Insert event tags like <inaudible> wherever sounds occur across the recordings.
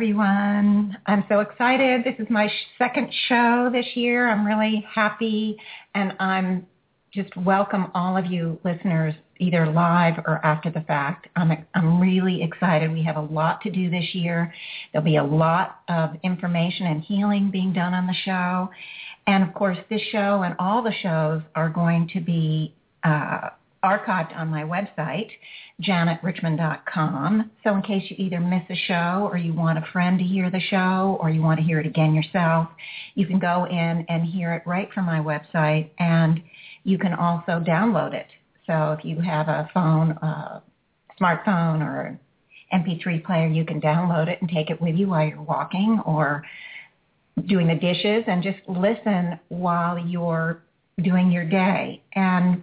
Everyone. I'm so excited. This is my second show this year. I'm really happy, and I'm just welcome all of you listeners, either live or after the fact. I'm, I'm really excited. We have a lot to do this year. There'll be a lot of information and healing being done on the show. And of course, this show and all the shows are going to be uh, archived on my website, janetrichmond.com. So in case you either miss a show or you want a friend to hear the show or you want to hear it again yourself, you can go in and hear it right from my website and you can also download it. So if you have a phone, a smartphone or MP3 player, you can download it and take it with you while you're walking or doing the dishes and just listen while you're doing your day. And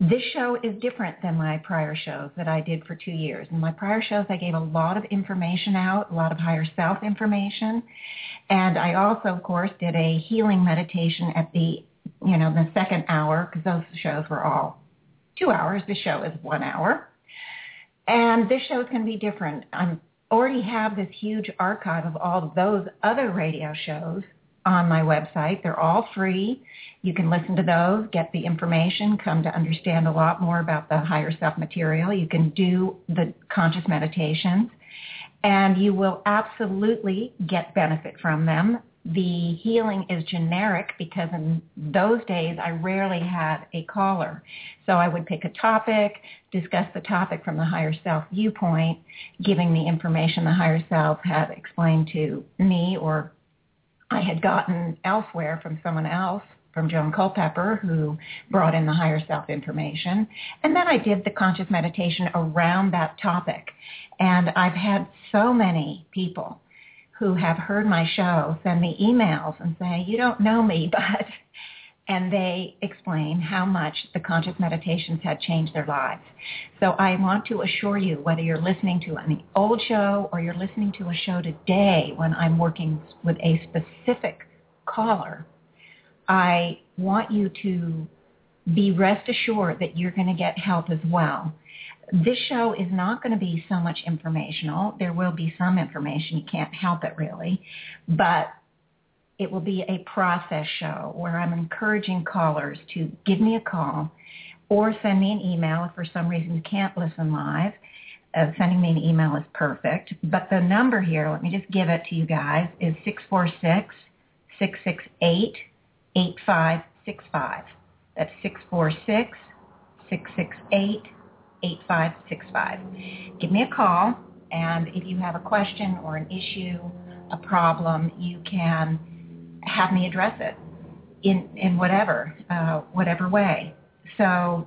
this show is different than my prior shows that I did for two years. In my prior shows, I gave a lot of information out, a lot of higher self information. And I also, of course, did a healing meditation at the, you know, the second hour because those shows were all two hours. This show is one hour. And this show is going to be different. I already have this huge archive of all those other radio shows on my website. They're all free. You can listen to those, get the information, come to understand a lot more about the higher self material. You can do the conscious meditations, and you will absolutely get benefit from them. The healing is generic because in those days I rarely had a caller. So I would pick a topic, discuss the topic from the higher self viewpoint, giving the information the higher self had explained to me or I had gotten elsewhere from someone else, from Joan Culpepper, who brought in the higher self information. And then I did the conscious meditation around that topic. And I've had so many people who have heard my show send me emails and say, you don't know me, <laughs> but and they explain how much the conscious meditations had changed their lives. So I want to assure you, whether you're listening to an old show or you're listening to a show today when I'm working with a specific caller, I want you to be rest assured that you're going to get help as well. This show is not going to be so much informational. There will be some information. You can't help it really. But it will be a process show where I'm encouraging callers to give me a call or send me an email if for some reason you can't listen live. Uh, sending me an email is perfect. But the number here, let me just give it to you guys, is 646-668-8565. That's 646-668-8565. Give me a call, and if you have a question or an issue, a problem, you can have me address it in in whatever uh, whatever way. So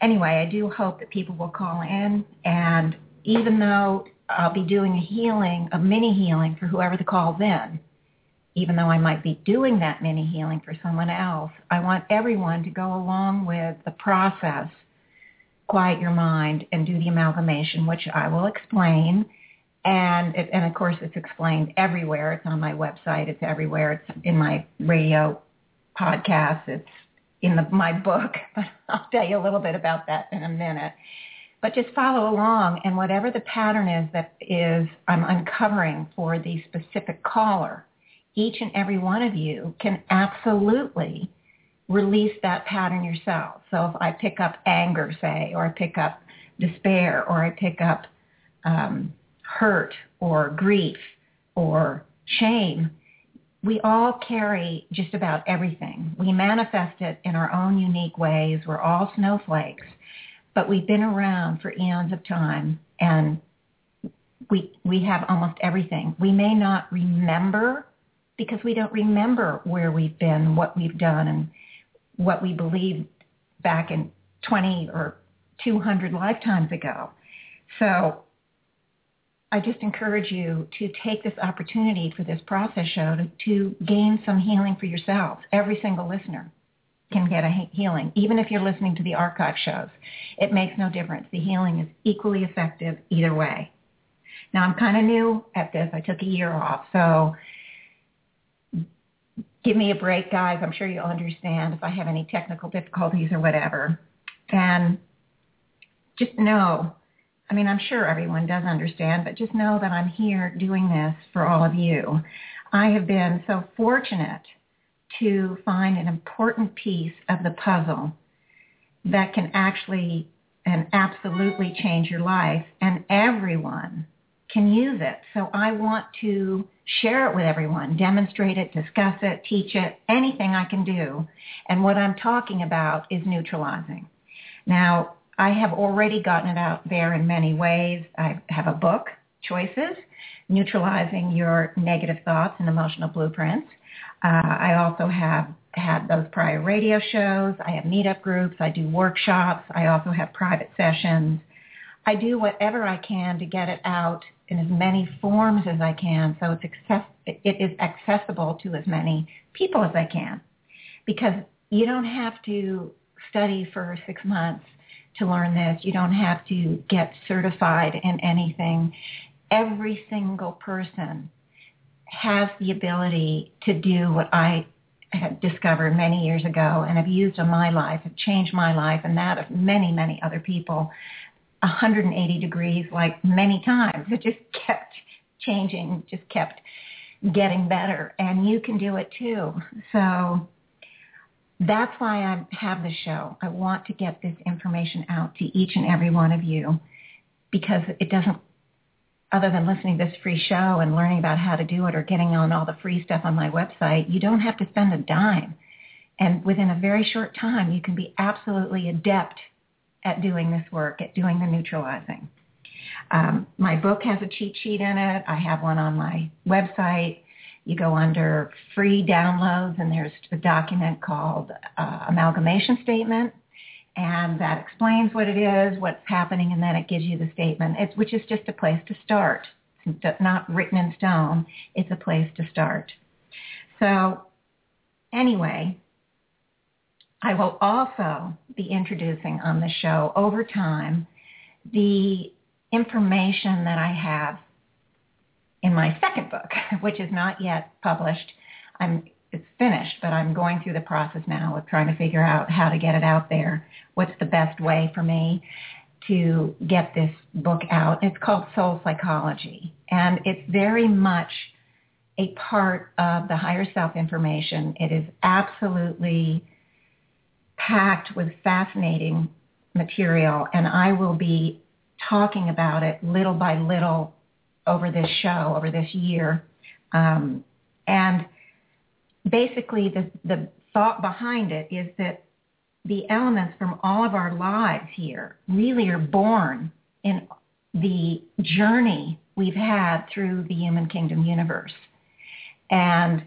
anyway, I do hope that people will call in, and even though I'll be doing a healing, a mini healing for whoever the calls in, even though I might be doing that mini healing for someone else, I want everyone to go along with the process, quiet your mind, and do the amalgamation, which I will explain and it, and of course it's explained everywhere. It's on my website. It's everywhere. It's in my radio podcast. It's in the, my book. <laughs> But I'll tell you a little bit about that in a minute. But just follow along, and whatever the pattern is that is I'm uncovering for the specific caller, each and every one of you can absolutely release that pattern yourself. So if I pick up anger, say, or I pick up despair, or I pick up um, hurt or grief or shame, we all carry just about everything. We manifest it in our own unique ways. We're all snowflakes, but we've been around for eons of time and we, we have almost everything. We may not remember because we don't remember where we've been, what we've done, and what we believed back in 20 or 200 lifetimes ago. So I just encourage you to take this opportunity for this process show to, to gain some healing for yourselves. Every single listener can get a healing, even if you're listening to the archive shows. It makes no difference. The healing is equally effective either way. Now I'm kind of new at this. I took a year off, so give me a break, guys. I'm sure you'll understand if I have any technical difficulties or whatever. And just know, I mean, I'm sure everyone does understand, but just know that I'm here doing this for all of you. I have been so fortunate to find an important piece of the puzzle that can actually and absolutely change your life and everyone can use it. So I want to share it with everyone, demonstrate it, discuss it, teach it, anything I can do. And what I'm talking about is neutralizing. Now, I have already gotten it out there in many ways. I have a book, Choices, Neutralizing Your Negative Thoughts and Emotional Blueprints. Uh, I also have had those prior radio shows. I have meetup groups. I do workshops. I also have private sessions. I do whatever I can to get it out in as many forms as I can so it's access- it is accessible to as many people as I can. Because you don't have to study for six months to learn this. You don't have to get certified in anything. Every single person has the ability to do what I had discovered many years ago and have used in my life, have changed my life and that of many, many other people 180 degrees like many times. It just kept changing, just kept getting better. And you can do it too. So that's why I have the show. I want to get this information out to each and every one of you because it doesn't, other than listening to this free show and learning about how to do it or getting on all the free stuff on my website, you don't have to spend a dime. And within a very short time, you can be absolutely adept at doing this work, at doing the neutralizing. Um, my book has a cheat sheet in it. I have one on my website. You go under free downloads and there's a document called uh, amalgamation statement and that explains what it is, what's happening, and then it gives you the statement, it's, which is just a place to start. It's not written in stone. It's a place to start. So anyway, I will also be introducing on the show over time the information that I have in my second book, <laughs> which is not yet published. I'm it's finished, but I'm going through the process now of trying to figure out how to get it out there. What's the best way for me to get this book out? It's called Soul Psychology, and it's very much a part of the higher self information. It is absolutely packed with fascinating material, and I will be talking about it little by little over this show, over this year. Um, and basically, the, the thought behind it is that the elements from all of our lives here really are born in the journey we've had through the human kingdom universe. And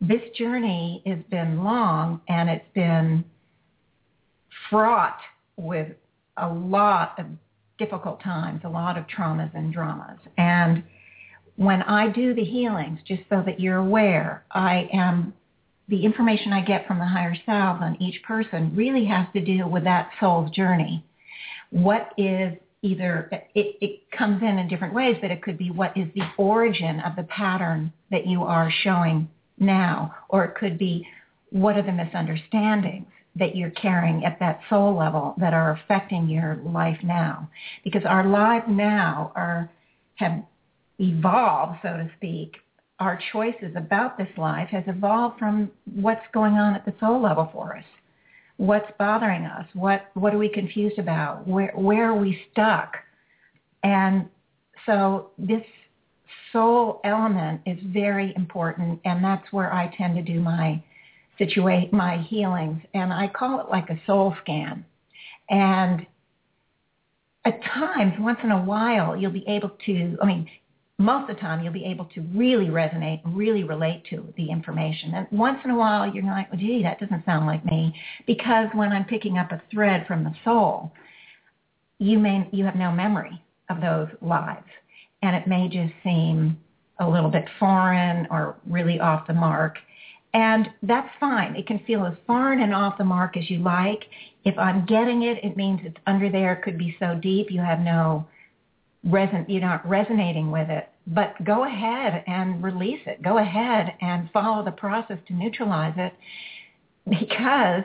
this journey has been long and it's been fraught with a lot of difficult times, a lot of traumas and dramas. And when I do the healings, just so that you're aware, I am the information I get from the higher self on each person really has to do with that soul's journey. What is either, it, it comes in in different ways, but it could be what is the origin of the pattern that you are showing now, or it could be what are the misunderstandings that you're carrying at that soul level that are affecting your life now. Because our lives now are have evolved, so to speak. Our choices about this life has evolved from what's going on at the soul level for us. What's bothering us? What what are we confused about? Where where are we stuck? And so this soul element is very important and that's where I tend to do my situate my healings and I call it like a soul scan. And at times, once in a while, you'll be able to, I mean, most of the time you'll be able to really resonate, really relate to the information. And once in a while you're like, well, gee, that doesn't sound like me. Because when I'm picking up a thread from the soul, you may you have no memory of those lives, and it may just seem a little bit foreign or really off the mark. And that's fine. It can feel as foreign and off the mark as you like. If I'm getting it, it means it's under there. It could be so deep you have no reson- you're not resonating with it. But go ahead and release it. Go ahead and follow the process to neutralize it because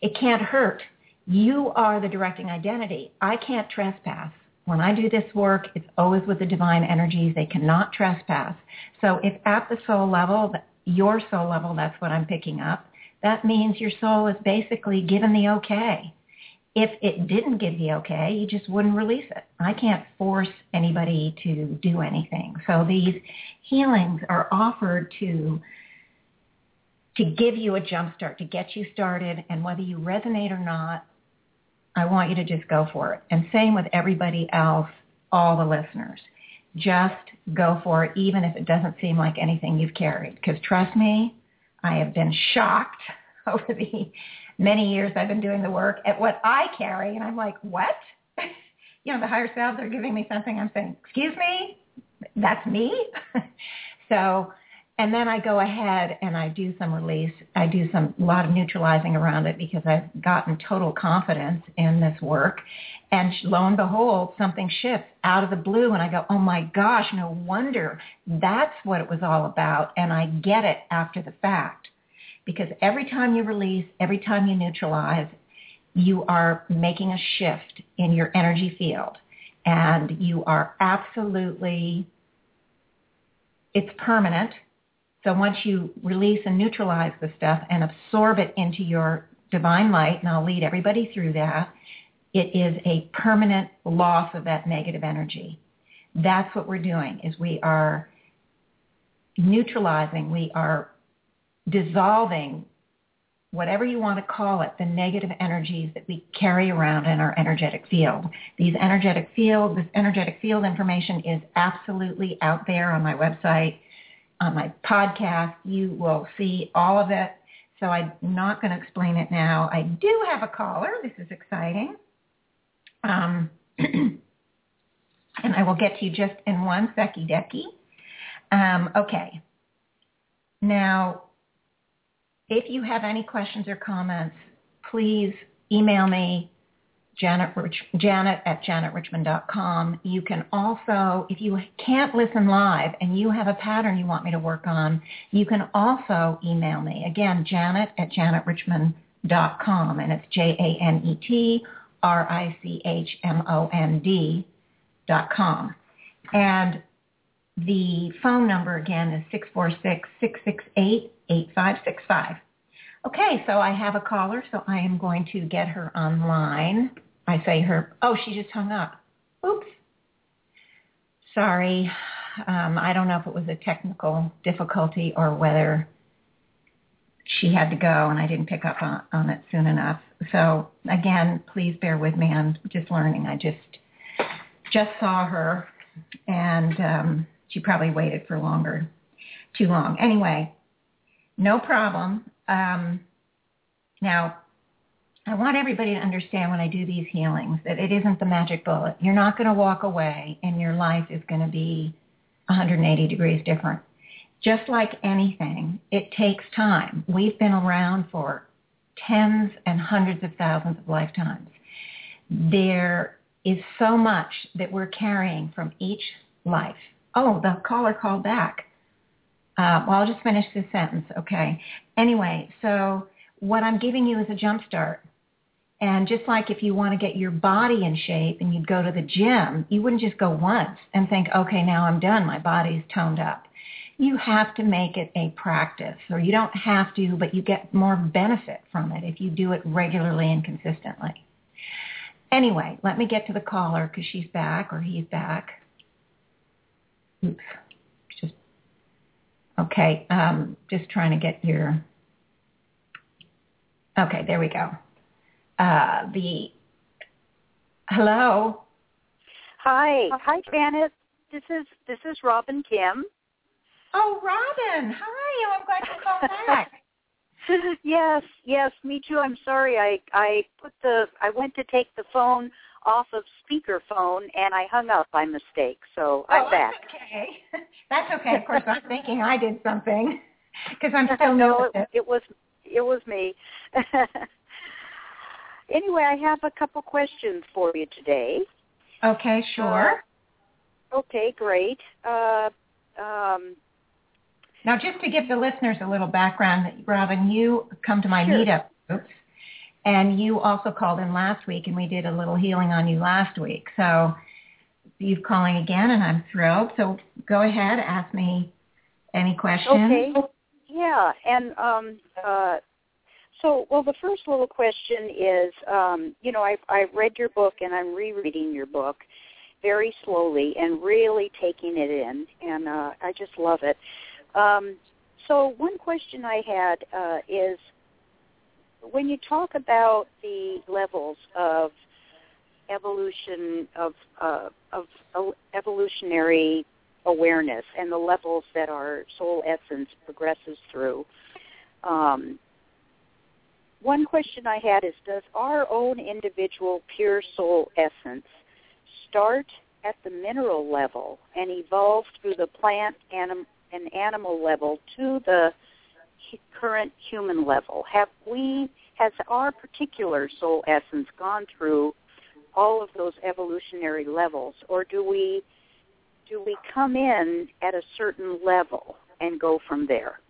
it can't hurt. You are the directing identity. I can't trespass. When I do this work, it's always with the divine energies. They cannot trespass. So if at the soul level, your soul level, that's what I'm picking up, that means your soul is basically given the okay. If it didn't give the okay, you just wouldn't release it. I can't force anybody to do anything. So these healings are offered to to give you a jump start, to get you started, and whether you resonate or not, I want you to just go for it. And same with everybody else, all the listeners. Just go for it, even if it doesn't seem like anything you've carried. Because trust me, I have been shocked <laughs> over the many years I've been doing the work at what I carry. And I'm like, what? <laughs> you know, the higher selves are giving me something. I'm saying, excuse me, that's me. <laughs> so, and then I go ahead and I do some release. I do some, a lot of neutralizing around it because I've gotten total confidence in this work. And lo and behold, something shifts out of the blue and I go, oh my gosh, no wonder that's what it was all about. And I get it after the fact because every time you release, every time you neutralize, you are making a shift in your energy field and you are absolutely, it's permanent. So once you release and neutralize the stuff and absorb it into your divine light, and I'll lead everybody through that, it is a permanent loss of that negative energy. That's what we're doing is we are neutralizing, we are dissolving whatever you want to call it, the negative energies that we carry around in our energetic field. These energetic field, this energetic field information is absolutely out there on my website, on my podcast. You will see all of it. So I'm not going to explain it now. I do have a caller. This is exciting. Um, <clears throat> and I will get to you just in one secky decky. Um, okay. Now, if you have any questions or comments, please email me, Janet, Janet at janetrichmond.com. You can also, if you can't listen live and you have a pattern you want me to work on, you can also email me. Again, Janet at janetrichmond.com, and it's J-A-N-E-T-R-I-C-H-M-O-N-D dot com. And the phone number again is 646-668-8565. Okay, so I have a caller, so I am going to get her online. I say her, oh, she just hung up. Oops. Sorry. Um, I don't know if it was a technical difficulty or whether she had to go and I didn't pick up on, on it soon enough. So again, please bear with me. I'm just learning. I just just saw her and um, she probably waited for longer, too long. Anyway, no problem. Um, now, I want everybody to understand when I do these healings that it isn't the magic bullet. You're not going to walk away and your life is going to be 180 degrees different. Just like anything, it takes time. We've been around for tens and hundreds of thousands of lifetimes. There is so much that we're carrying from each life. Oh, the caller called back. Uh, well, I'll just finish this sentence, okay? Anyway, so what I'm giving you is a jump start. And just like if you want to get your body in shape and you'd go to the gym, you wouldn't just go once and think, okay, now I'm done. My body's toned up. You have to make it a practice, or you don't have to, but you get more benefit from it if you do it regularly and consistently. Anyway, let me get to the caller because she's back or he's back. Oops. Just okay. Um, just trying to get your. Okay, there we go. Uh, the hello. Hi, hi, Janet. This is this is Robin Kim. Oh, Robin. Hi. Oh, I'm glad you called back. <laughs> <laughs> yes, yes, me too. I'm sorry. I I put the I went to take the phone off of speakerphone and I hung up by mistake. So I'm oh, back. That's okay. <laughs> That's okay. Of course, I'm thinking I did something because I'm still no, it, it was it was me. Anyway, I have a couple questions for you today. Okay, sure. Uh, okay, great. Uh, um, now, just to give the listeners a little background, Robin, you come to my sure. meetup groups, and you also called in last week, and we did a little healing on you last week. So you're calling again, and I'm thrilled. So go ahead, ask me any questions. Okay. Yeah, and um, uh, so well, the first little question is, um, you know, I I read your book and I'm rereading your book very slowly and really taking it in, and uh, I just love it. Um, so one question I had uh, is when you talk about the levels of evolution of uh, of evolutionary awareness and the levels that our soul essence progresses through. Um, one question I had is, does our own individual pure soul essence start at the mineral level and evolve through the plant, anim- and animal level to the current human level? Have we, has our particular soul essence gone through all of those evolutionary levels, or do we do we come in at a certain level and go from there?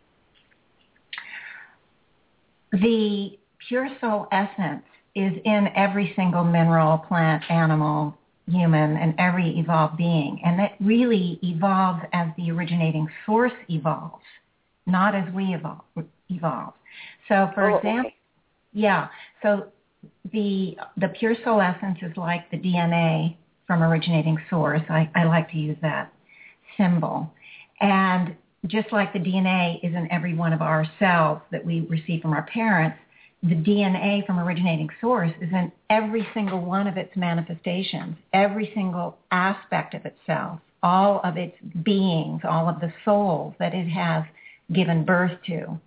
The pure soul essence is in every single mineral, plant, animal, human and every evolved being. And that really evolves as the originating source evolves, not as we evolve. evolve. So for oh, example, okay. yeah, so the, the pure soul essence is like the DNA from originating source. I, I like to use that symbol. And just like the DNA is in every one of our cells that we receive from our parents, the DNA from originating source is in every single one of its manifestations, every single aspect of itself, all of its beings, all of the souls that it has given birth to.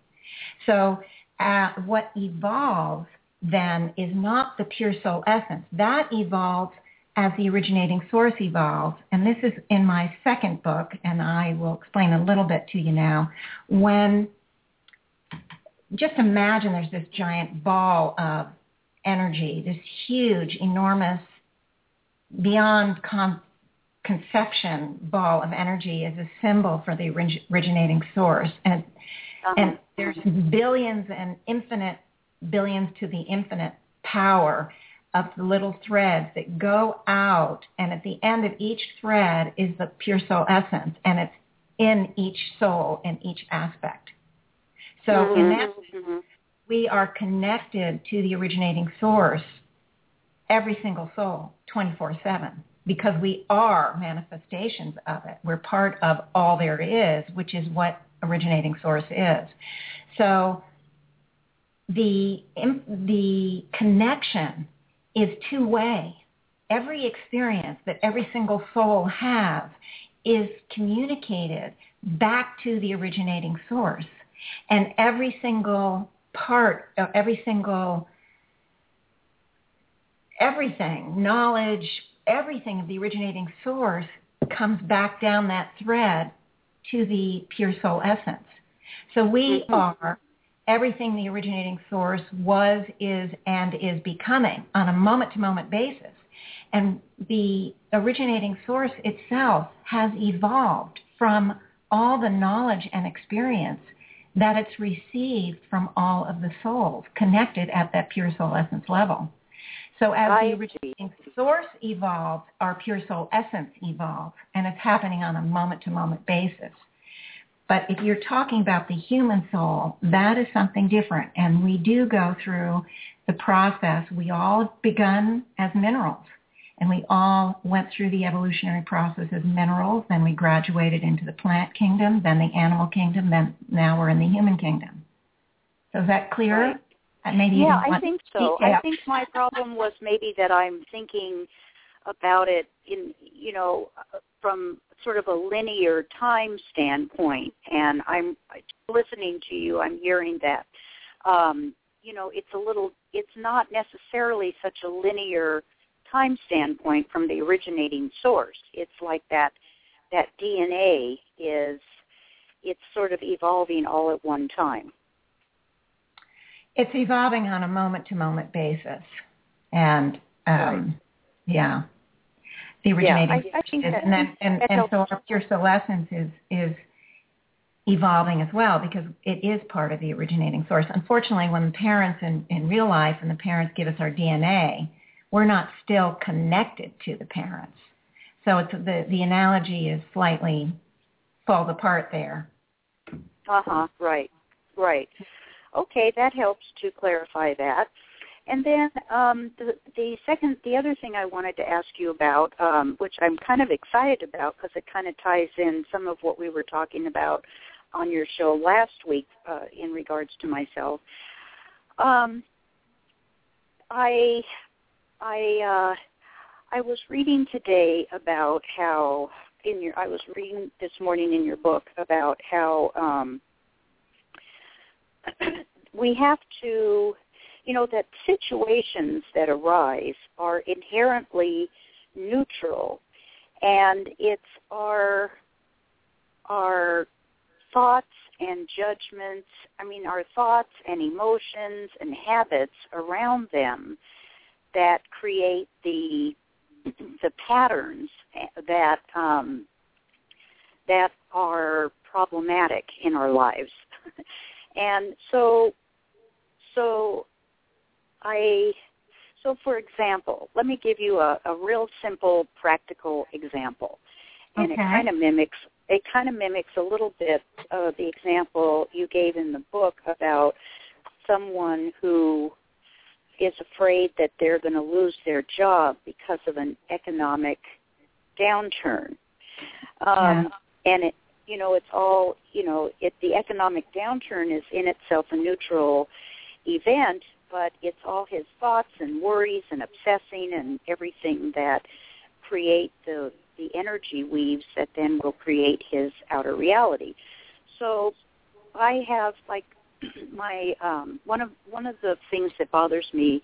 So uh, what evolves then is not the pure soul essence. That evolves as the originating source evolves. And this is in my second book, and I will explain a little bit to you now. When just imagine there's this giant ball of energy, this huge, enormous, beyond con- conception ball of energy is a symbol for the orig- originating source. And, uh-huh. and there's billions and infinite, billions to the infinite power of the little threads that go out. And at the end of each thread is the pure soul essence. And it's in each soul in each aspect. So mm-hmm. in that mm-hmm. we are connected to the originating source, every single soul, 24-7, because we are manifestations of it. We're part of all there is, which is what originating source is. So the, the connection is two-way. Every experience that every single soul has is communicated back to the originating source. And every single part, of every single, everything, knowledge, everything of the originating source comes back down that thread to the pure soul essence. So we mm-hmm. are everything the originating source was, is, and is becoming on a moment-to-moment basis. And the originating source itself has evolved from all the knowledge and experience that it's received from all of the souls connected at that pure soul essence level. So as I the originating source evolves, our pure soul essence evolves, and it's happening on a moment-to-moment basis. But if you're talking about the human soul, that is something different. And we do go through the process. We all begun as minerals and we all went through the evolutionary process as minerals. Then we graduated into the plant kingdom, then the animal kingdom, then now we're in the human kingdom. So is that clear? Right. Uh, maybe yeah, I think so. I think my problem was maybe that I'm thinking about it in, you know, from sort of a linear time standpoint, and I'm listening to you. I'm hearing that um, you know, it's a little, it's not necessarily such a linear time standpoint from the originating source. It's like that, that DNA is, it's sort of evolving all at one time. It's evolving on a moment-to-moment basis, and um, right. yeah, the originating yeah, I, I that, and, and, and so our pure essence is is evolving as well because it is part of the originating source. Unfortunately, when the parents in, in real life and the parents give us our DNA, we're not still connected to the parents. So it's the the analogy is slightly falls apart there. Uh huh. Right. Right. Okay, that helps to clarify that. And then um, the, the second, the other thing I wanted to ask you about, um, which I'm kind of excited about because it kind of ties in some of what we were talking about on your show last week uh, in regards to myself. Um, I I uh, I was reading today about how in your I was reading this morning in your book about how um, <clears throat> we have to you know that situations that arise are inherently neutral and it's our our thoughts and judgments i mean our thoughts and emotions and habits around them that create the the patterns that um, that are problematic in our lives. <laughs> And so so I so for example, let me give you a, a real simple practical example. And okay. it kind of mimics it kind of mimics a little bit of the example you gave in the book about someone who is afraid that they're going to lose their job because of an economic downturn. Um, yeah. And it, you know, it's all, you know, it, the economic downturn is in itself a neutral event, but it's all his thoughts and worries and obsessing and everything that create the the energy weaves that then will create his outer reality. So I have like <clears throat> my um one of one of the things that bothers me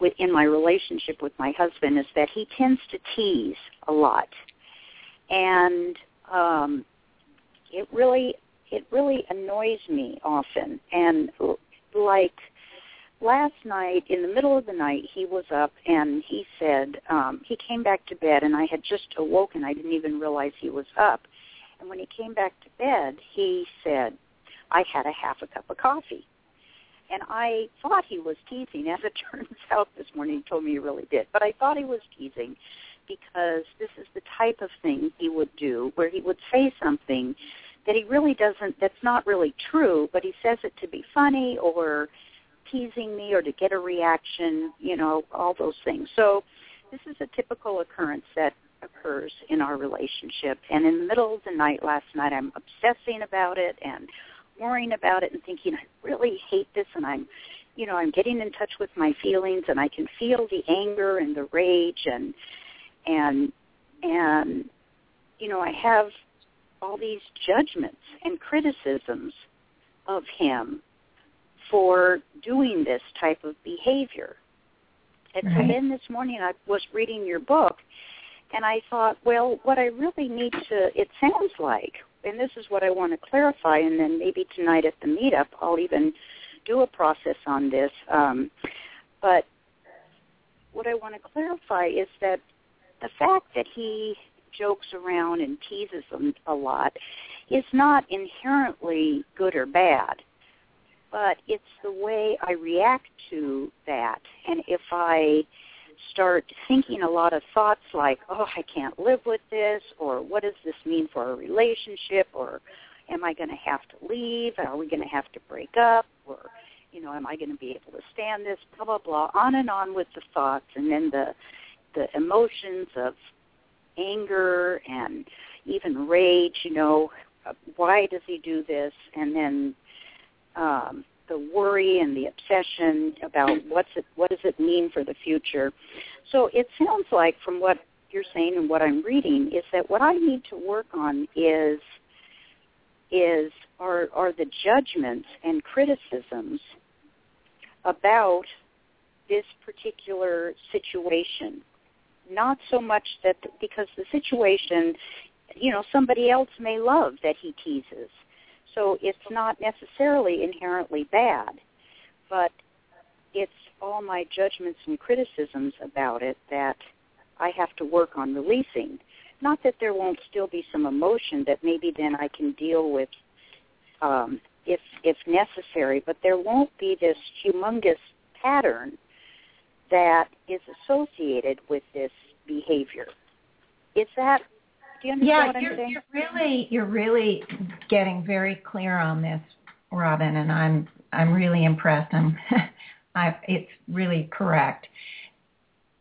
within my relationship with my husband is that he tends to tease a lot. And um it really it really annoys me often and like last night in the middle of the night he was up and he said um he came back to bed and I had just awoken. I didn't even realize he was up. And when he came back to bed he said I had a half a cup of coffee. And I thought he was teasing as it <laughs> turns out this morning he told me he really did. But I thought he was teasing because this is the type of thing he would do where he would say something that he really doesn't that's not really true but he says it to be funny or teasing me or to get a reaction, you know, all those things. So this is a typical occurrence that occurs in our relationship. And in the middle of the night last night, I'm obsessing about it and worrying about it and thinking, I really hate this and I'm, you know, I'm getting in touch with my feelings and I can feel the anger and the rage and, and, and, you know, I have all these judgments and criticisms of him for doing this type of behavior. And right. so then this morning I was reading your book and I thought, well, what I really need to, it sounds like, and this is what I want to clarify, and then maybe tonight at the meetup I'll even do a process on this. Um, but what I want to clarify is that the fact that he jokes around and teases them a lot is not inherently good or bad but it's the way I react to that. And if I start thinking a lot of thoughts like, oh, I can't live with this, or what does this mean for our relationship, or am I going to have to leave? Are we going to have to break up? Or, you know, am I going to be able to stand this? Blah, blah, blah, on and on with the thoughts. And then the, the emotions of anger and even rage, you know, why does he do this? And then um, the worry and the obsession about <clears throat> what's it, what does it mean for the future. So it sounds like from what you're saying and what I'm reading is that what I need to work on is is are are the judgments and criticisms about this particular situation. Not so much that because the situation, you know, somebody else may love that he teases. So it's not necessarily inherently bad, but it's all my judgments and criticisms about it that I have to work on releasing. Not that there won't still be some emotion that maybe then I can deal with um, if if necessary, but there won't be this humongous pattern that is associated with this behavior. Is that do you understand yeah, you're, you're really you're really getting very clear on this, Robin, and I'm I'm really impressed. I'm <laughs> I, it's really correct.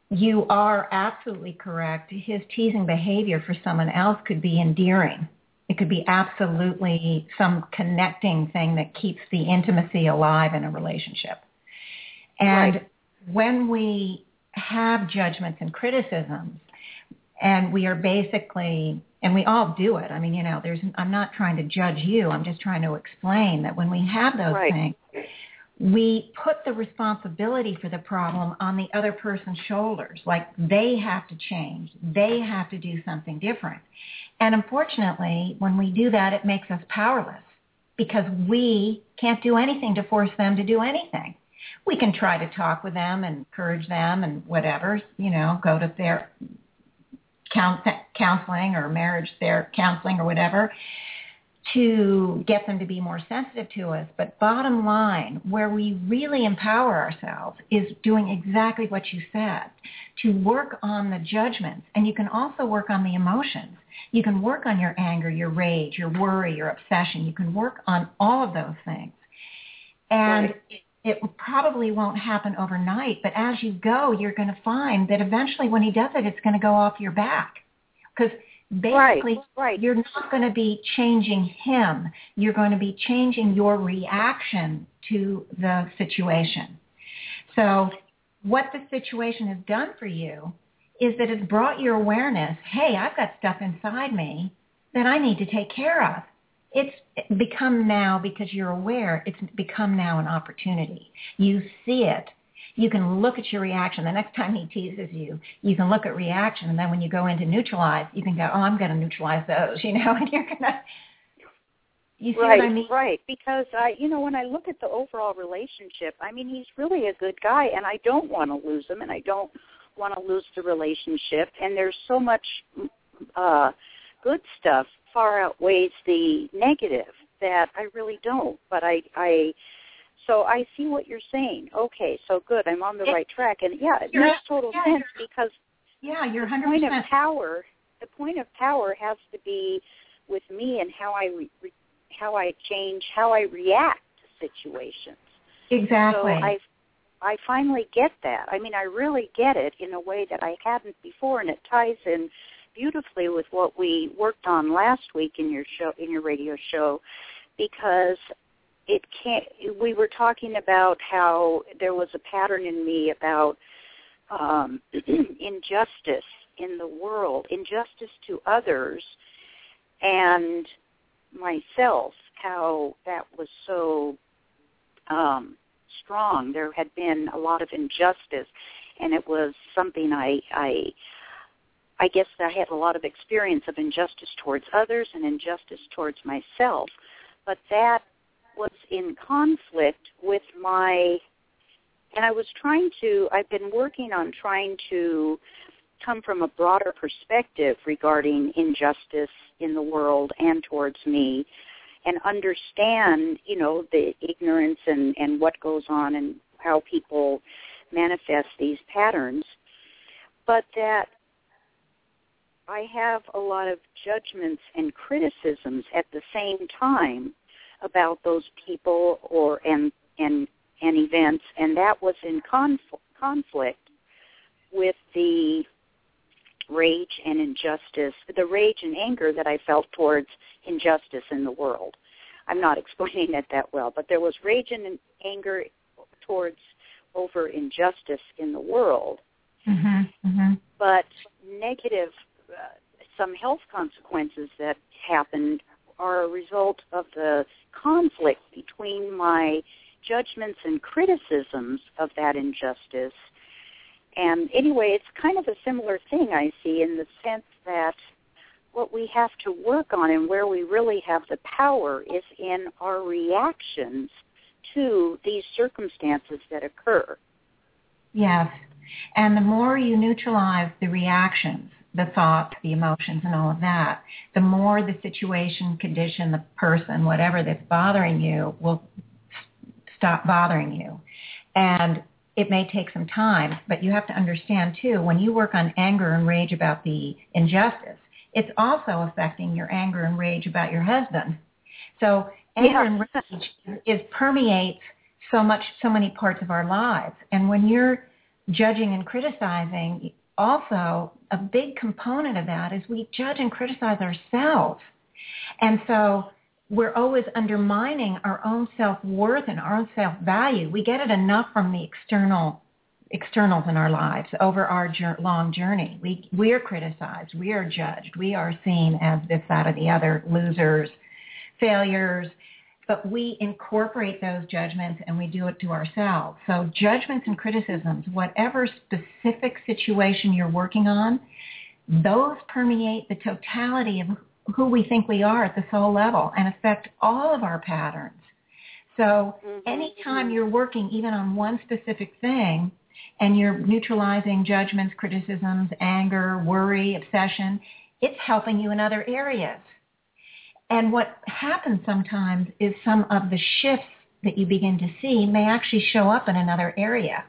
You are absolutely correct. His teasing behavior for someone else could be endearing. It could be absolutely some connecting thing that keeps the intimacy alive in a relationship. And Right. when we have judgments and criticisms, and we are basically, and we all do it. I mean, you know, there's, I'm not trying to judge you. I'm just trying to explain that when we have those Right. things, we put the responsibility for the problem on the other person's shoulders. Like they have to change. They have to do something different. And unfortunately, when we do that, it makes us powerless because we can't do anything to force them to do anything. We can try to talk with them and encourage them and whatever, you know, go to their counseling or marriage their counseling or whatever to get them to be more sensitive to us. But bottom line, where we really empower ourselves is doing exactly what you said, to work on the judgments. And you can also work on the emotions. You can work on your anger, your rage, your worry, your obsession. You can work on all of those things. And Right. It, probably won't happen overnight, but as you go, you're going to find that eventually when he does it, it's going to go off your back. Because basically, right, right. you're not going to be changing him. You're going to be changing your reaction to the situation. So what the situation has done for you is that it's brought your awareness, hey, I've got stuff inside me that I need to take care of. It's become now, because you're aware, it's become now an opportunity. You see it. You can look at your reaction. The next time he teases you, you can look at reaction. And then when you go into neutralize, you can go, oh, I'm going to neutralize those, <laughs> you know, and you're going to, you see right, what I mean? right. Because I, you know, when I look at the overall relationship, I mean, he's really a good guy, and I don't want to lose him, and I don't want to lose the relationship. And there's so much uh, good stuff far outweighs the negative that I really don't. But I, I, so I see what you're saying. Okay, so good. I'm on the It- right track, and yeah, it makes total yeah, sense because Yeah, you're the point of power the point of power has to be with me and how I re, how I change how I react to situations. Exactly. So I I finally get that. I mean, I really get it in a way that I hadn't before, and it ties in beautifully with what we worked on last week in your show in your radio show, because it can't. We were talking about how there was a pattern in me about um, <clears throat> injustice in the world, injustice to others, and myself. How that was so um, strong. There had been a lot of injustice, and it was something I, I, I guess I had a lot of experience of injustice towards others and injustice towards myself. But that was in conflict with my, and I was trying to. I've been working on trying to come from a broader perspective regarding injustice in the world and towards me and understand, you know, the ignorance and, and what goes on and how people manifest these patterns, but that I have a lot of judgments and criticisms at the same time about those people or and and and events, and that was in conf- conflict with the rage and injustice, the rage and anger that I felt towards injustice in the world. I'm not <laughs> explaining it that well, but there was rage and anger towards over injustice in the world, Mhm. Mhm. but negative, some health consequences that happened are a result of the conflict between my judgments and criticisms of that injustice. And anyway, it's kind of a similar thing I see in the sense that what we have to work on and where we really have the power is in our reactions to these circumstances that occur. Yes. And the more you neutralize the reactions, the thoughts, the emotions, and all of that, the more the situation, condition, the person, whatever that's bothering you will stop bothering you. And it may take some time, but you have to understand too, when you work on anger and rage about the injustice, it's also affecting your anger and rage about your husband. So anger yeah. and rage is permeates so much, so many parts of our lives. And when you're judging and criticizing, also a big component of that is we judge and criticize ourselves. And so we're always undermining our own self-worth and our own self-value. We get it enough from the external externals in our lives over our long journey. We we are criticized, we are judged, we are seen as this, that, or the other, losers, failures, but we incorporate those judgments and we do it to ourselves. So judgments and criticisms, whatever specific situation you're working on, those permeate the totality of who we think we are at the soul level and affect all of our patterns. So mm-hmm. anytime you're working even on one specific thing and you're neutralizing judgments, criticisms, anger, worry, obsession, it's helping you in other areas. And what happens sometimes is some of the shifts that you begin to see may actually show up in another area.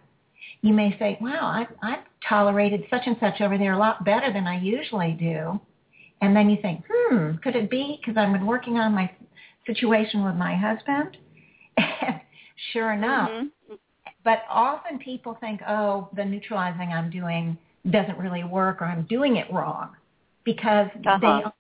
You may say, wow, I've, I've tolerated such and such over there a lot better than I usually do. And then you think, hmm, could it be because I've been working on my situation with my husband? <laughs> sure enough. Mm-hmm. But often people think, oh, the neutralizing I'm doing doesn't really work or I'm doing it wrong because uh-huh. they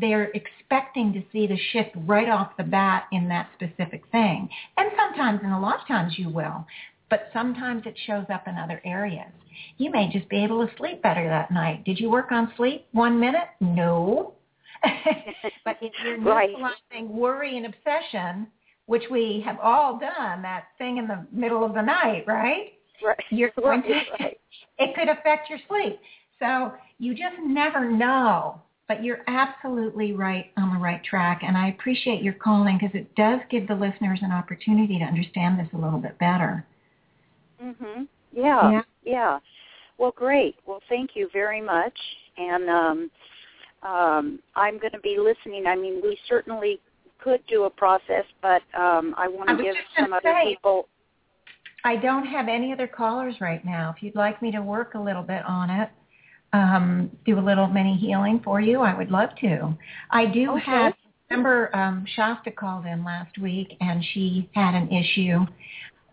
they're expecting to see the shift right off the bat in that specific thing. And sometimes, and a lot of times you will, but sometimes it shows up in other areas. You may just be able to sleep better that night. Did you work on sleep one minute? No. <laughs> but if you're neutralizing <laughs> right. worry and obsession, which we have all done, that thing in the middle of the night, right? Right. You're <laughs> going to, right. it could affect your sleep. So you just never know but you're absolutely right on the right track. And I appreciate your calling because it does give the listeners an opportunity to understand this a little bit better. Mhm. Yeah. Yeah. yeah. Well, great. Well, thank you very much. And um, um, I'm going to be listening. I mean, we certainly could do a process, but um, I want to give some other say, people. I don't have any other callers right now. If you'd like me to work a little bit on it, um, do a little mini healing for you, I would love to. I do okay. have. Remember, um, Shasta called in last week, and she had an issue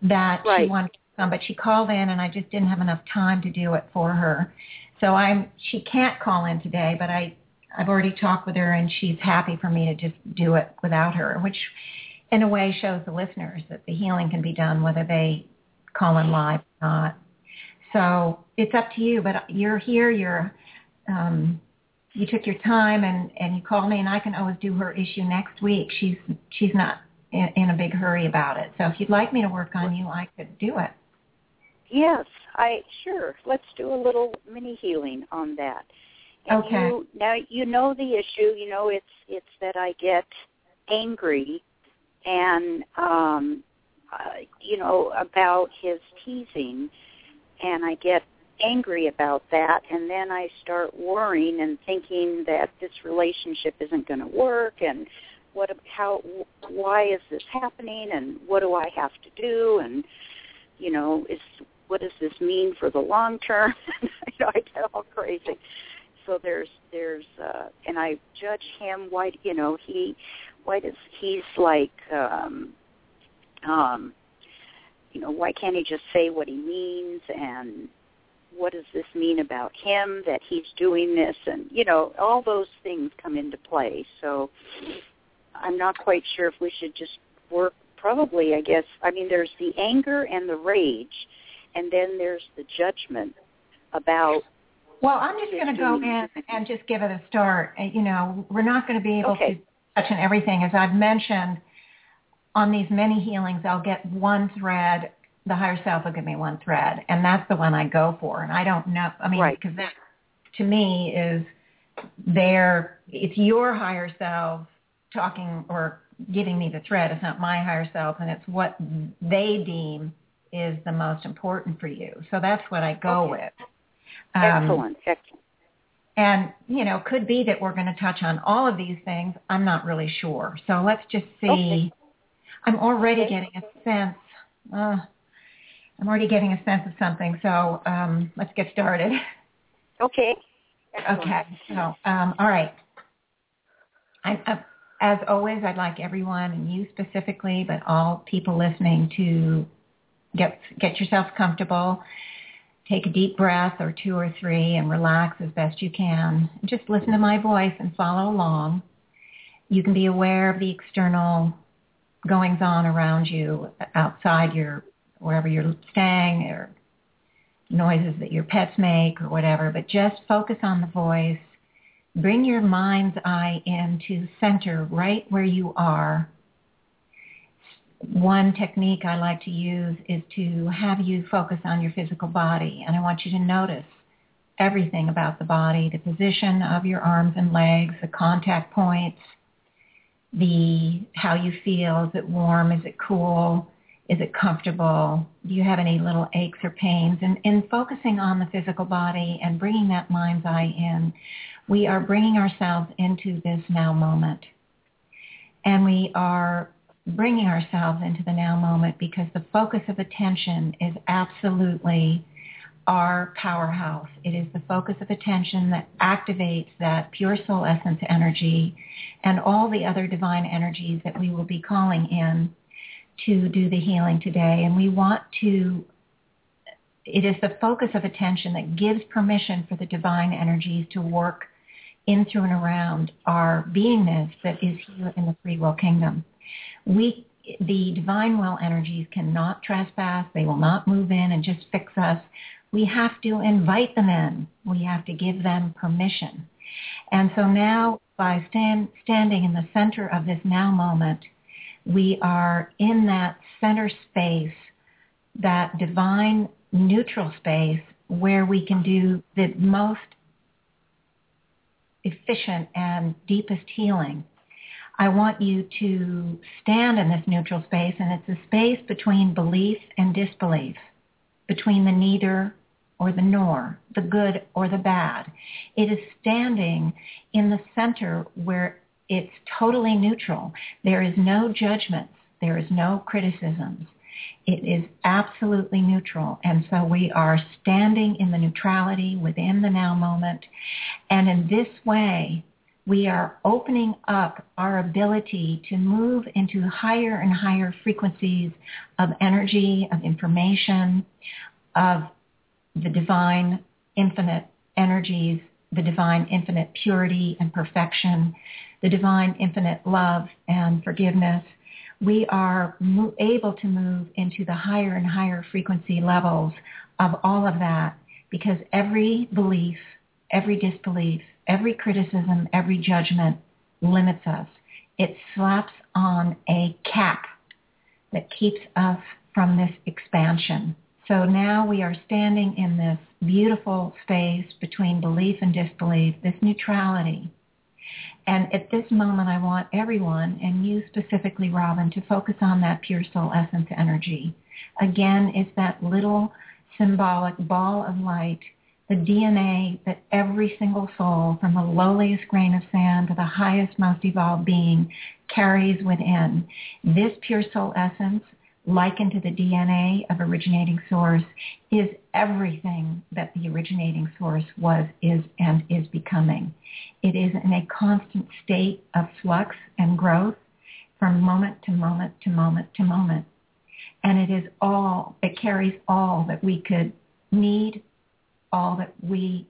that right. she wanted to come, but she called in, and I just didn't have enough time to do it for her. So I'm. She can't call in today, but I. I've already talked with her, and she's happy for me to just do it without her, which, in a way, shows the listeners that the healing can be done whether they call in live or not. So it's up to you, but you're here, you're, um, you took your time and, and you called me and I can always do her issue next week. She's, she's not in, in a big hurry about it. So if you'd like me to work on you, I could do it. Yes, I sure. Let's do a little mini healing on that. And okay. You, now you know the issue. You know it's it's that I get angry, and um, uh, you know about his teasing, and I get angry about that and then I start worrying and thinking that this relationship isn't going to work and what how why is this happening and what do I have to do and you know is what does this mean for the long term? <laughs> You know I get all crazy. So there's there's uh and I judge him why you know he why does he's like um um you know, why can't he just say what he means and what does this mean about him that he's doing this and you know, all those things come into play. So I'm not quite sure if we should just work probably I guess I mean there's the anger and the rage and then there's the judgment about well, I'm just going to go in and just give it a start. You know, we're not going to be able okay. to touch on everything. As I've mentioned, on these many healings, I'll get one thread. The higher self will give me one thread, and that's the one I go for. And I don't know. I mean, Right. because that to me is their. It's your higher self talking or giving me the thread. It's not my higher self, and it's what they deem is the most important for you. So that's what I go Okay. with. Um, Excellent. Excellent. and, you know, could be that we're going to touch on all of these things. I'm not really sure. So let's just see. Okay. I'm already getting a sense. Uh, I'm already getting a sense of something. So um, let's get started. Okay. Excellent. Okay. So, um, all right. I, I, as always, I'd like everyone, and you specifically, but all people listening, to get get yourself comfortable. Take a deep breath or two or three and relax as best you can. Just listen to my voice and follow along. You can be aware of the external goings on around you outside your wherever you're staying or noises that your pets make or whatever, but just focus on the voice. Bring your mind's eye into center right where you are. One technique I like to use is to have you focus on your physical body, and I want you to notice everything about the body, the position of your arms and legs, the contact points, the how you feel. Is it warm? Is it cool? Is it comfortable? Do you have any little aches or pains? And in focusing on the physical body and bringing that mind's eye in, we are bringing ourselves into this now moment. And we are bringing ourselves into the now moment because the focus of attention is absolutely our powerhouse. It is the focus of attention that activates that pure soul essence energy and all the other divine energies that we will be calling in to do the healing today. And we want to, it is the focus of attention that gives permission for the divine energies to work in, through, and around our beingness that is here in the free will kingdom. We, the divine will energies cannot trespass. They will not move in and just fix us. We have to invite them in. We have to give them permission. And so now by stand, standing in the center of this now moment, we are in that center space, that divine neutral space where we can do the most efficient and deepest healing. I want you to stand in this neutral space, and it's a space between belief and disbelief, between the neither or the nor, the good or the bad. It is standing in the center where it's totally neutral. There is no judgments. There is no criticisms. It is absolutely neutral. And so we are standing in the neutrality within the now moment. And in this way, we are opening up our ability to move into higher and higher frequencies of energy, of information, of the divine infinite energies, the divine infinite purity and perfection, the divine infinite love and forgiveness. We are mo- able to move into the higher and higher frequency levels of all of that because every belief, every disbelief, every criticism, every judgment limits us. It slaps on a cap that keeps us from this expansion. So now we are standing in this beautiful space between belief and disbelief, this neutrality. And at this moment, I want everyone, and you specifically, Robin, to focus on that pure soul essence energy. Again, it's that little symbolic ball of light, the DNA that every single soul, from the lowliest grain of sand to the highest, most evolved being, carries within. This pure soul essence likened to the DNA of originating source is everything that the originating source was, is, and is becoming. It is in a constant state of flux and growth from moment to moment to moment to moment. And it is all, it carries all that we could need, all that we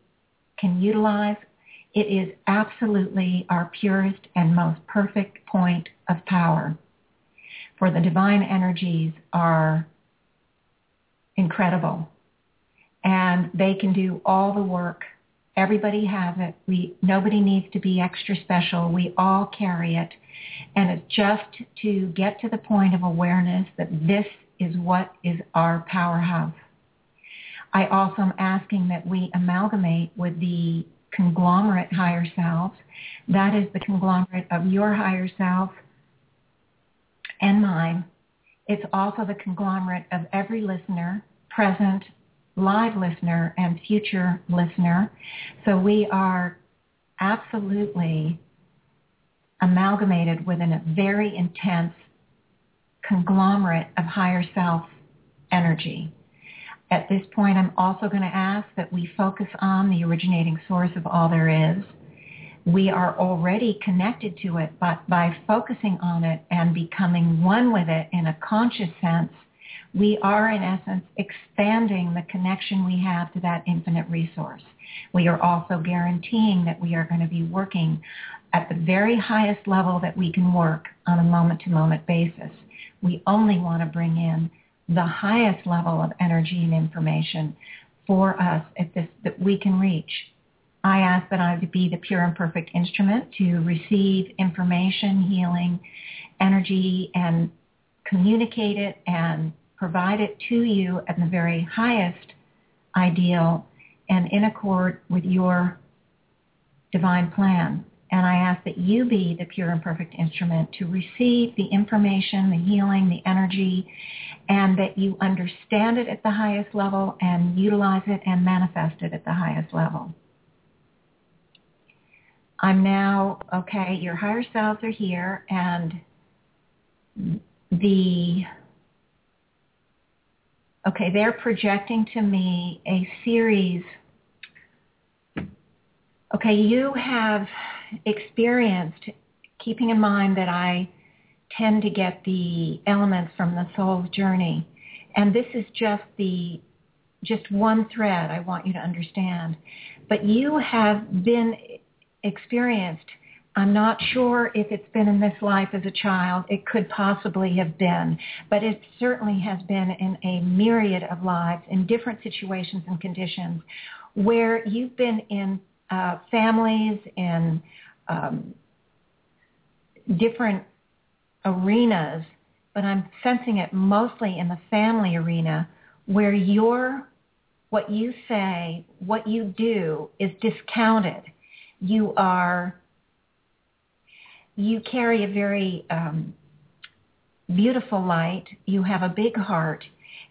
can utilize. It is absolutely our purest and most perfect point of power for the divine energies are incredible. And they can do all the work Everybody has it. We nobody needs to be extra special. We all carry it. And it's just to get to the point of awareness that this is what is our powerhouse. I also am asking that we amalgamate with the conglomerate higher selves. That is the conglomerate of your higher self and mine. It's also the conglomerate of every listener, present, live listener, and future listener. So we are absolutely amalgamated within a very intense conglomerate of higher self energy. At this point, I'm also going to ask that we focus on the originating source of all there is. We are already connected to it, but by focusing on it and becoming one with it in a conscious sense, we are in essence expanding the connection we have to that infinite resource. We are also guaranteeing that we are going to be working at the very highest level that we can work on a moment-to-moment basis. We only want to bring in the highest level of energy and information for us at this that we can reach. I ask that I be the pure and perfect instrument to receive information, healing, energy, and communicate it and provide it to you at the very highest ideal and in accord with your divine plan. And I ask that you be the pure and perfect instrument to receive the information, the healing, the energy, and that you understand it at the highest level and utilize it and manifest it at the highest level. I'm now, okay, your higher selves are here and the, okay, they're projecting to me a series. Okay, you have experienced, keeping in mind that I tend to get the elements from the soul's journey. And this is just the just one thread I want you to understand. But you have been experienced, I'm not sure if it's been in this life as a child. It could possibly have been. But it certainly has been in a myriad of lives in different situations and conditions where you've been in uh, families, in um, different arenas, but I'm sensing it mostly in the family arena where your, what you say, what you do is discounted. You are, you carry a very um, beautiful light. You have a big heart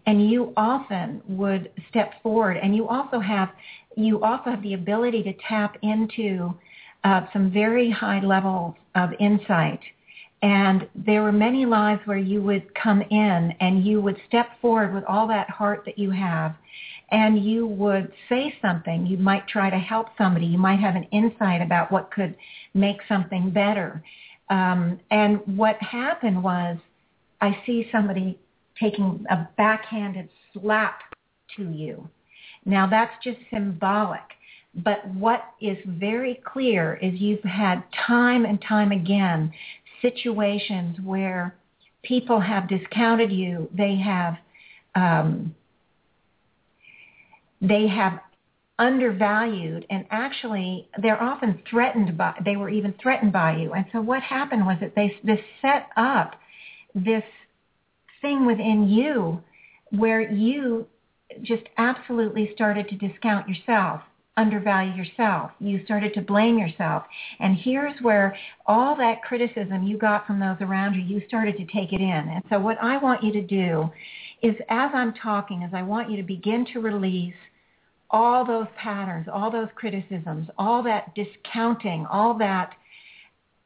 and you often would step forward and you also have, you also have the ability to tap into uh, some very high levels of insight and there were many lives where you would come in and you would step forward with all that heart that you have and you would say something. You might try to help somebody. You might have an insight about what could make something better. Um, and what happened was I see somebody taking a backhanded slap to you. Now that's just symbolic. But what is very clear is you've had time and time again situations where people have discounted you. They have um, they have undervalued and actually they're often threatened by they were even threatened by you and so what happened was that they this set up this thing within you where you just absolutely started to discount yourself undervalue yourself. You started to blame yourself. And here's where all that criticism you got from those around you, you started to take it in. And so what I want you to do is as I'm talking, is I want you to begin to release all those patterns, all those criticisms, all that discounting, all that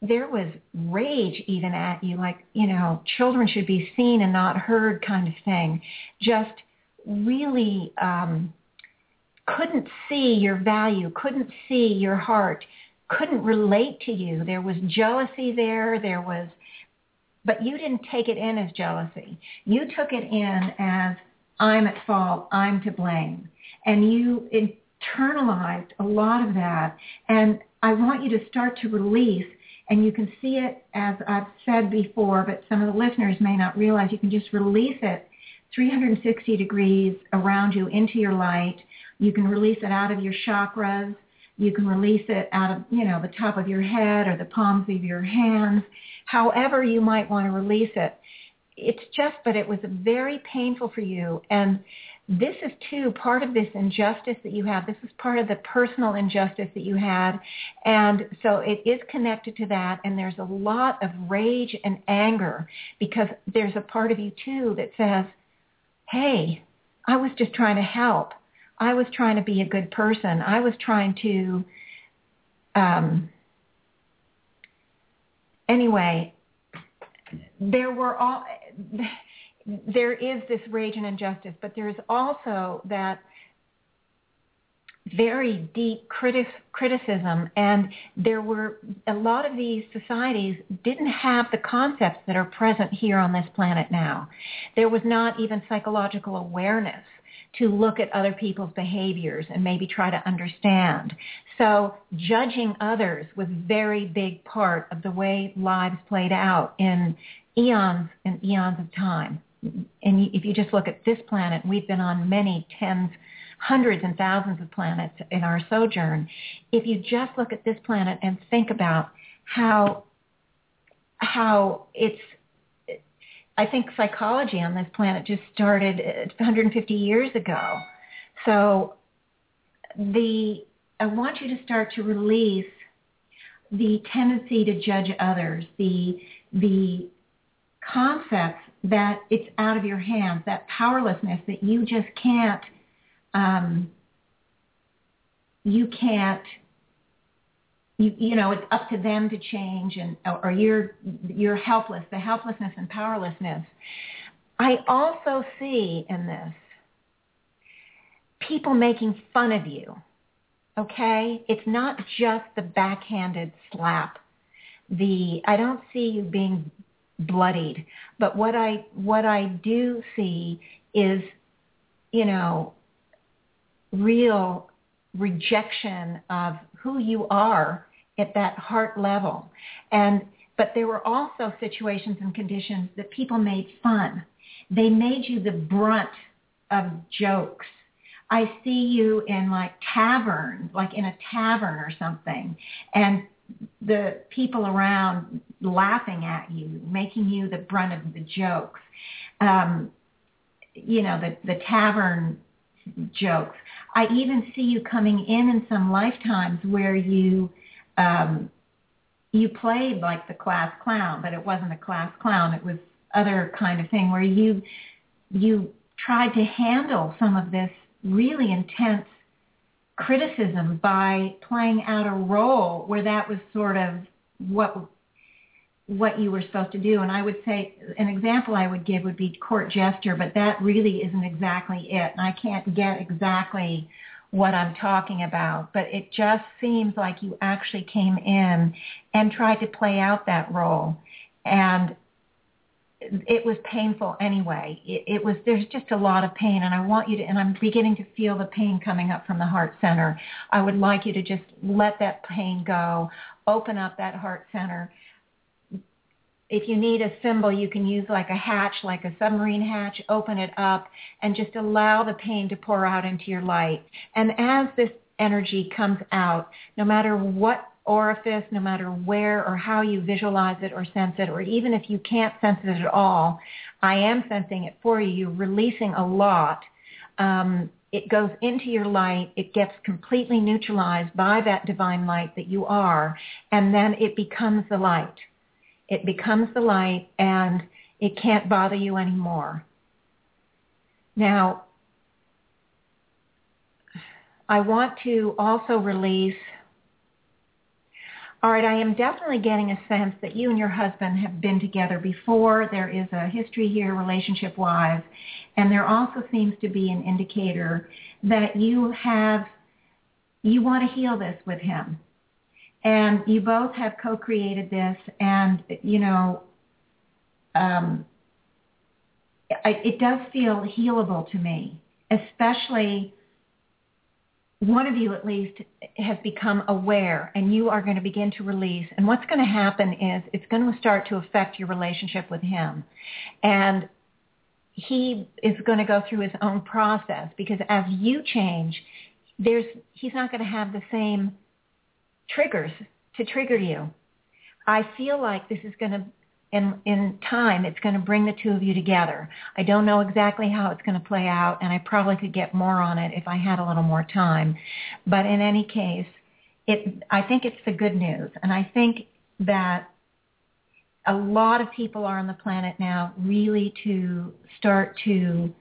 there was rage even at you, like, you know, children should be seen and not heard kind of thing. Just really um, couldn't see your value, couldn't see your heart, couldn't relate to you. There was jealousy there. There was, but you didn't take it in as jealousy. You took it in as I'm at fault. I'm to blame. And you internalized a lot of that. And I want you to start to release and you can see it as I've said before, but some of the listeners may not realize you can just release it 360 degrees around you into your light you can release it out of your chakras. You can release it out of, you know, the top of your head or the palms of your hands, however you might want to release it. It's just that it was very painful for you. And this is too part of this injustice that you have. This is part of the personal injustice that you had. And so it is connected to that. And there's a lot of rage and anger because there's a part of you too that says, hey, I was just trying to help. I was trying to be a good person. I was trying to, um, anyway, there were all, there is this rage and injustice, but there is also that very deep critic, criticism and there were a lot of these societies didn't have the concepts that are present here on this planet now. There was not even psychological awareness to look at other people's behaviors and maybe try to understand. So judging others was very big part of the way lives played out in eons and eons of time. And if you just look at this planet, we've been on many tens, hundreds and thousands of planets in our sojourn. If you just look at this planet and think about how how it's I think psychology on this planet just started 150 years ago. So the I want you to start to release the tendency to judge others, the the concept that it's out of your hands, that powerlessness that you just can't um, you can't you, you know it's up to them to change and or you're you're helpless the helplessness and powerlessness. I also see in this people making fun of you okay? It's not just the backhanded slap. The i don't see you being bloodied but what i what i do see is you know real rejection of who you are at that heart level. And but there were also situations and conditions that people made fun. They made you the brunt of jokes. I see you in like taverns, like in a tavern or something, and the people around laughing at you, making you the brunt of the jokes. Um, you know, the, the tavern jokes. I even see you coming in in some lifetimes where you um, you played like the class clown, but it wasn't a class clown. It was other kind of thing where you you tried to handle some of this really intense criticism by playing out a role where that was sort of what what you were supposed to do. And I would say an example I would give would be court jester, but that really isn't exactly it. And I can't get exactly what I'm talking about, but it just seems like you actually came in and tried to play out that role. And it was painful anyway. It, it was, there's just a lot of pain and I want you to, and I'm beginning to feel the pain coming up from the heart center. I would like you to just let that pain go, open up that heart center if you need a symbol, you can use like a hatch, like a submarine hatch, open it up and just allow the pain to pour out into your light. And as this energy comes out, no matter what orifice, no matter where or how you visualize it or sense it, or even if you can't sense it at all, I am sensing it for you. You're releasing a lot. Um, it goes into your light. It gets completely neutralized by that divine light that you are, and then it becomes the light. It becomes the light and it can't bother you anymore. Now, I want to also release, all right, I am definitely getting a sense that you and your husband have been together before. There is a history here relationship-wise, and there also seems to be an indicator that you have, you want to heal this with him and you both have co-created this and you know um, I, it does feel healable to me especially one of you at least has become aware and you are going to begin to release. And what's going to happen is it's going to start to affect your relationship with him. And he is going to go through his own process because as you change there's he's not going to have the same triggers to trigger you. I feel like this is going to, in, in time, it's going to bring the two of you together. I don't know exactly how it's going to play out, and I probably could get more on it if I had a little more time. But in any case, it, I think it's the good news. And I think that a lot of people are on the planet now really to start to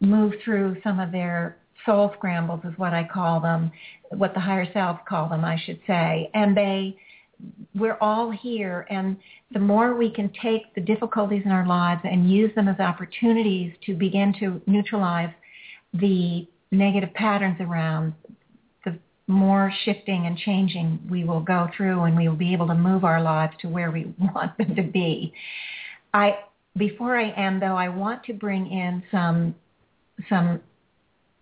move through some of their soul scrambles is what I call them, what the higher self call them, I should say. And they, we're all here and the more we can take the difficulties in our lives and use them as opportunities to begin to neutralize the negative patterns around the more shifting and changing we will go through and we will be able to move our lives to where we <laughs> want them to be. I before I end though, I want to bring in some some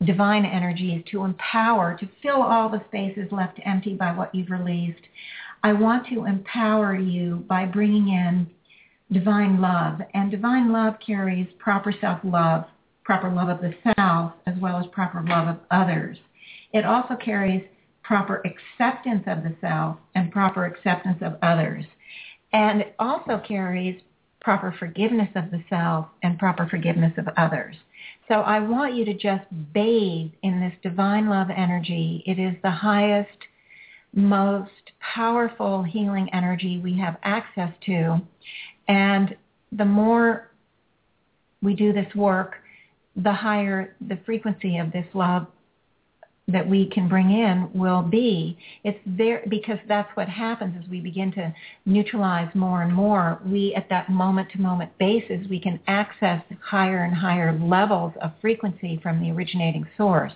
divine energies to empower, to fill all the spaces left empty by what you've released. I want to empower you by bringing in divine love. And divine love carries proper self-love, proper love of the self, as well as proper love of others. It also carries proper acceptance of the self and proper acceptance of others. And it also carries proper forgiveness of the self and proper forgiveness of others. So I want you to just bathe in this divine love energy. It is the highest, most powerful healing energy we have access to. And the more we do this work, the higher the frequency of this love that we can bring in will be. It's there because that's what happens as we begin to neutralize more and more. We, at that moment-to-moment basis, we can access higher and higher levels of frequency from the originating source.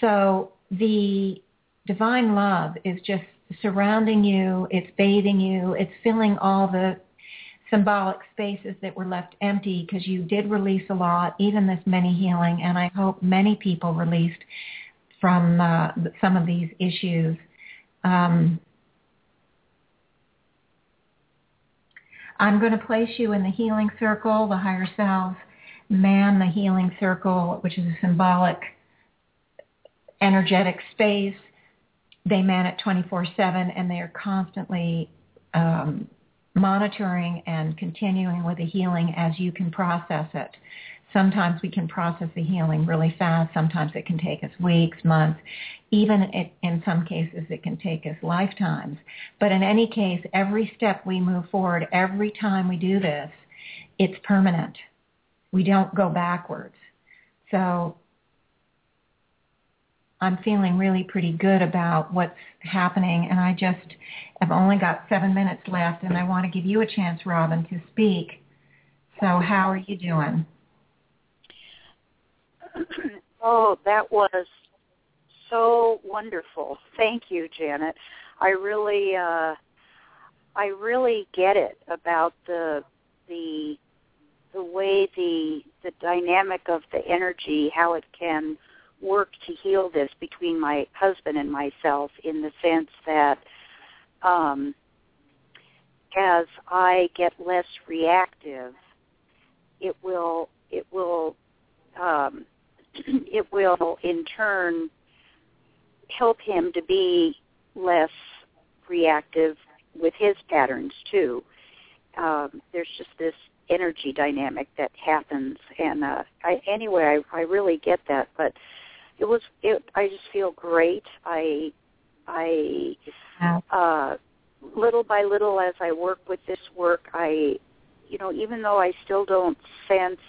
So the divine love is just surrounding you. It's bathing you. It's filling all the symbolic spaces that were left empty because you did release a lot, even this many healing, and I hope many people released from uh, some of these issues. Um, I'm going to place you in the healing circle, the higher self, man, the healing circle, which is a symbolic, energetic space. They man it 24-7 and they are constantly um, monitoring and continuing with the healing as you can process it. Sometimes we can process the healing really fast. Sometimes it can take us weeks, months. Even in some cases, it can take us lifetimes. But in any case, every step we move forward, every time we do this, it's permanent. We don't go backwards. So I'm feeling really pretty good about what's happening. And I just have only got seven minutes left, and I want to give you a chance, Robin, to speak. So how are you doing? <clears throat> oh, that was so wonderful. Thank you, Janet. I really uh I really get it about the the the way the the dynamic of the energy, how it can work to heal this between my husband and myself in the sense that um as I get less reactive, it will it will um <clears throat> it will in turn help him to be less reactive with his patterns too. Um, there's just this energy dynamic that happens, and uh, I, anyway, I, I really get that. But it was, it, I just feel great. I, I, uh, little by little, as I work with this work, I, you know, even though I still don't sense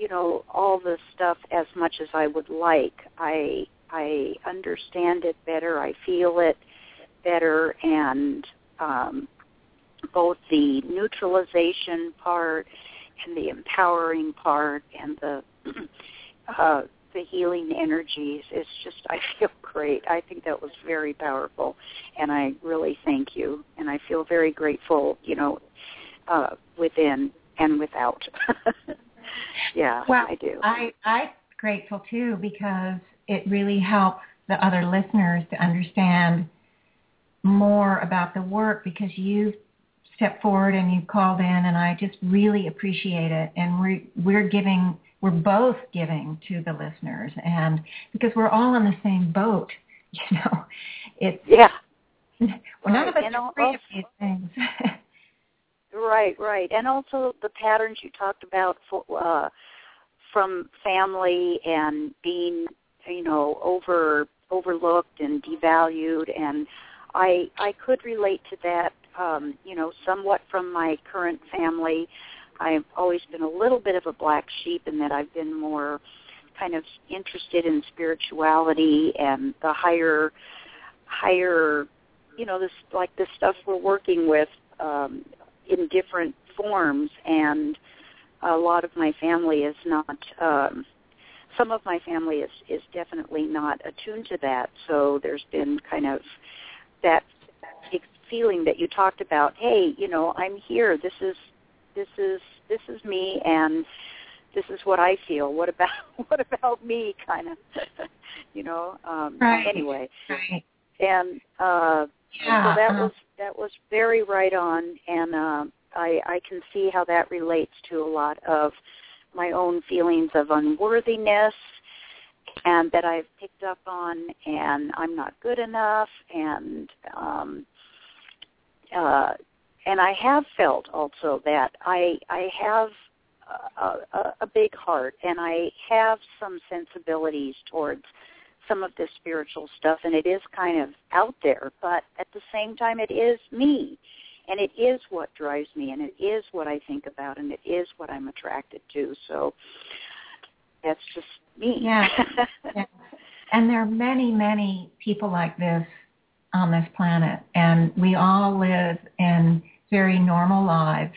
you know all the stuff as much as I would like. I I understand it better. I feel it better, and um, both the neutralization part and the empowering part and the <clears throat> uh, the healing energies. It's just I feel <laughs> great. I think that was very powerful, and I really thank you. And I feel very grateful. You know, uh, within and without. <laughs> yeah, well, I do. I I'm grateful too because it really helps the other listeners to understand more about the work because you've stepped forward and you've called in and I just really appreciate it and we're we're giving we're both giving to the listeners and because we're all in the same boat <laughs> you know it's yeah well, none of us are free of these things. <laughs> right, right, and also the patterns you talked about for, uh, from family and being, you know, over overlooked and devalued, and I I could relate to that, um, you know, somewhat from my current family. I've always been a little bit of a black sheep in that I've been more kind of interested in spirituality and the higher higher you know this like the stuff we're working with um in different forms and a lot of my family is not um some of my family is is definitely not attuned to that so there's been kind of that feeling that you talked about hey you know i'm here this is this is this is me and this is what I feel. What about <laughs> what about me? Kind of, <laughs> you know. Um, right. Anyway, right. and uh, yeah, so that uh, was that was very right on, and uh, I I can see how that relates to a lot of my own feelings of unworthiness and that I've picked up on and I'm not good enough and um uh and I have felt also that I I have a, a, a big heart and I have some sensibilities towards some of this spiritual stuff and it is kind of out there but at the same time it is me and it is what drives me and it is what I think about and it is what I'm attracted to so that's just me Yeah. <laughs> yeah. And there are many, many people like this on this planet, and we all live in very normal lives.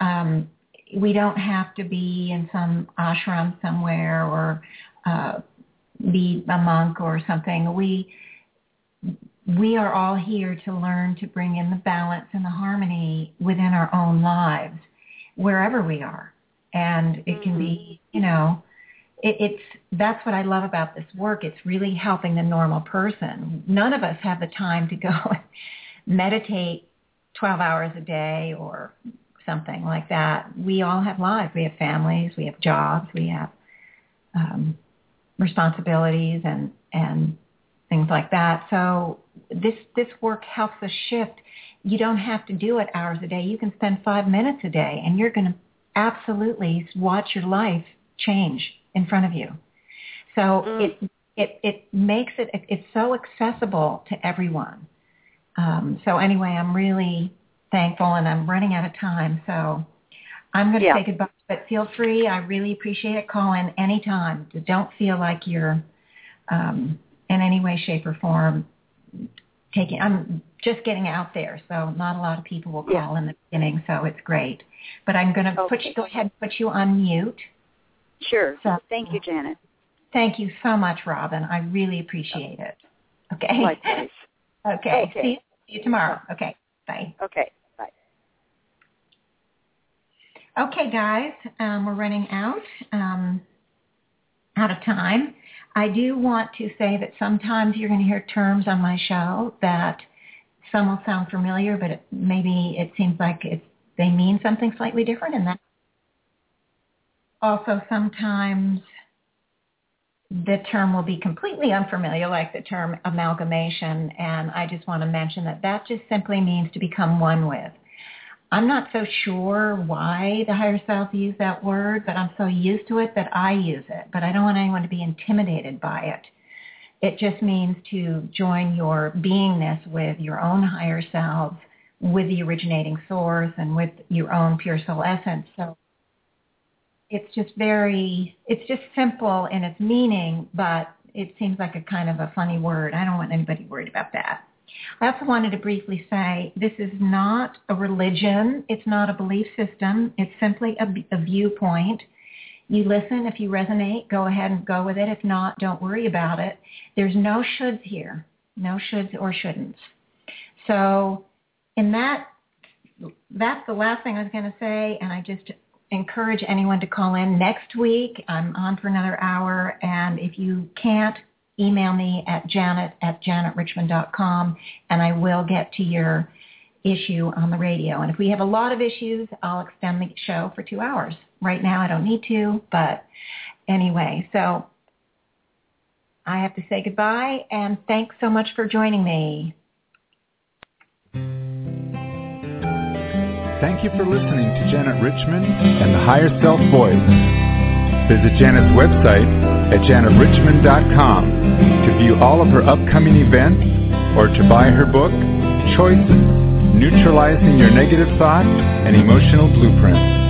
Um, we don't have to be in some ashram somewhere or uh, be a monk or something. We we are all here to learn to bring in the balance and the harmony within our own lives, wherever we are. And it can be, you know, it, it's that's what I love about this work. It's really helping the normal person. None of us have the time to go <laughs> meditate 12 hours a day or something like that. We all have lives. We have families. We have jobs. We have um, responsibilities and and things like that. So this this work helps us shift. You don't have to do it hours a day. You can spend five minutes a day, and you're going to absolutely watch your life change in front of you. So Mm. it it it makes it it's so accessible to everyone. Um, so anyway, I'm really thankful, and I'm running out of time, so I'm going to Yeah. say goodbye. But feel free. I really appreciate it. Call in anytime. Don't feel like you're um, in any way, shape, or form taking. I'm just getting out there, so not a lot of people will Yeah. call in the beginning, so it's great. But I'm going to put you, go ahead and put you on mute. Sure. So- Thank you, Janet. Thank you so much, Robin. I really appreciate it. Okay. Likewise. <laughs> okay. Okay. See, you, see you tomorrow. Okay. Bye. Okay. Bye. Okay, guys, um, we're running out um, out of time. I do want to say that sometimes you're going to hear terms on my show that some will sound familiar, but it, maybe it seems like it's, they mean something slightly different, and that also sometimes the term will be completely unfamiliar, like the term amalgamation, and I just want to mention that that just simply means to become one with. I'm not so sure why the higher self use that word, but I'm so used to it that I use it. But I don't want anyone to be intimidated by it. It just means to join your beingness with your own higher self, with the originating source, and with your own pure soul essence. So it's just very, it's just simple in its meaning, but it seems like a kind of a funny word. I don't want anybody worried about that. I also wanted to briefly say this is not a religion. It's not a belief system. It's simply a, a viewpoint. You listen. If you resonate, go ahead and go with it. If not, don't worry about it. There's no shoulds here. No shoulds or shouldn'ts. So in that, that's the last thing I was going to say. And I just encourage anyone to call in next week. I'm on for another hour. And if you can't, email me at janet at janetrichmond.com and I will get to your issue on the radio. And if we have a lot of issues, I'll extend the show for two hours. Right now I don't need to, but anyway, so I have to say goodbye and thanks so much for joining me. Thank you for listening to Janet Richmond and the Higher Self Voice. Visit Janet's website at janetrichmond.com to view all of her upcoming events or to buy her book, Choices Neutralizing Your Negative Thoughts and Emotional Blueprints.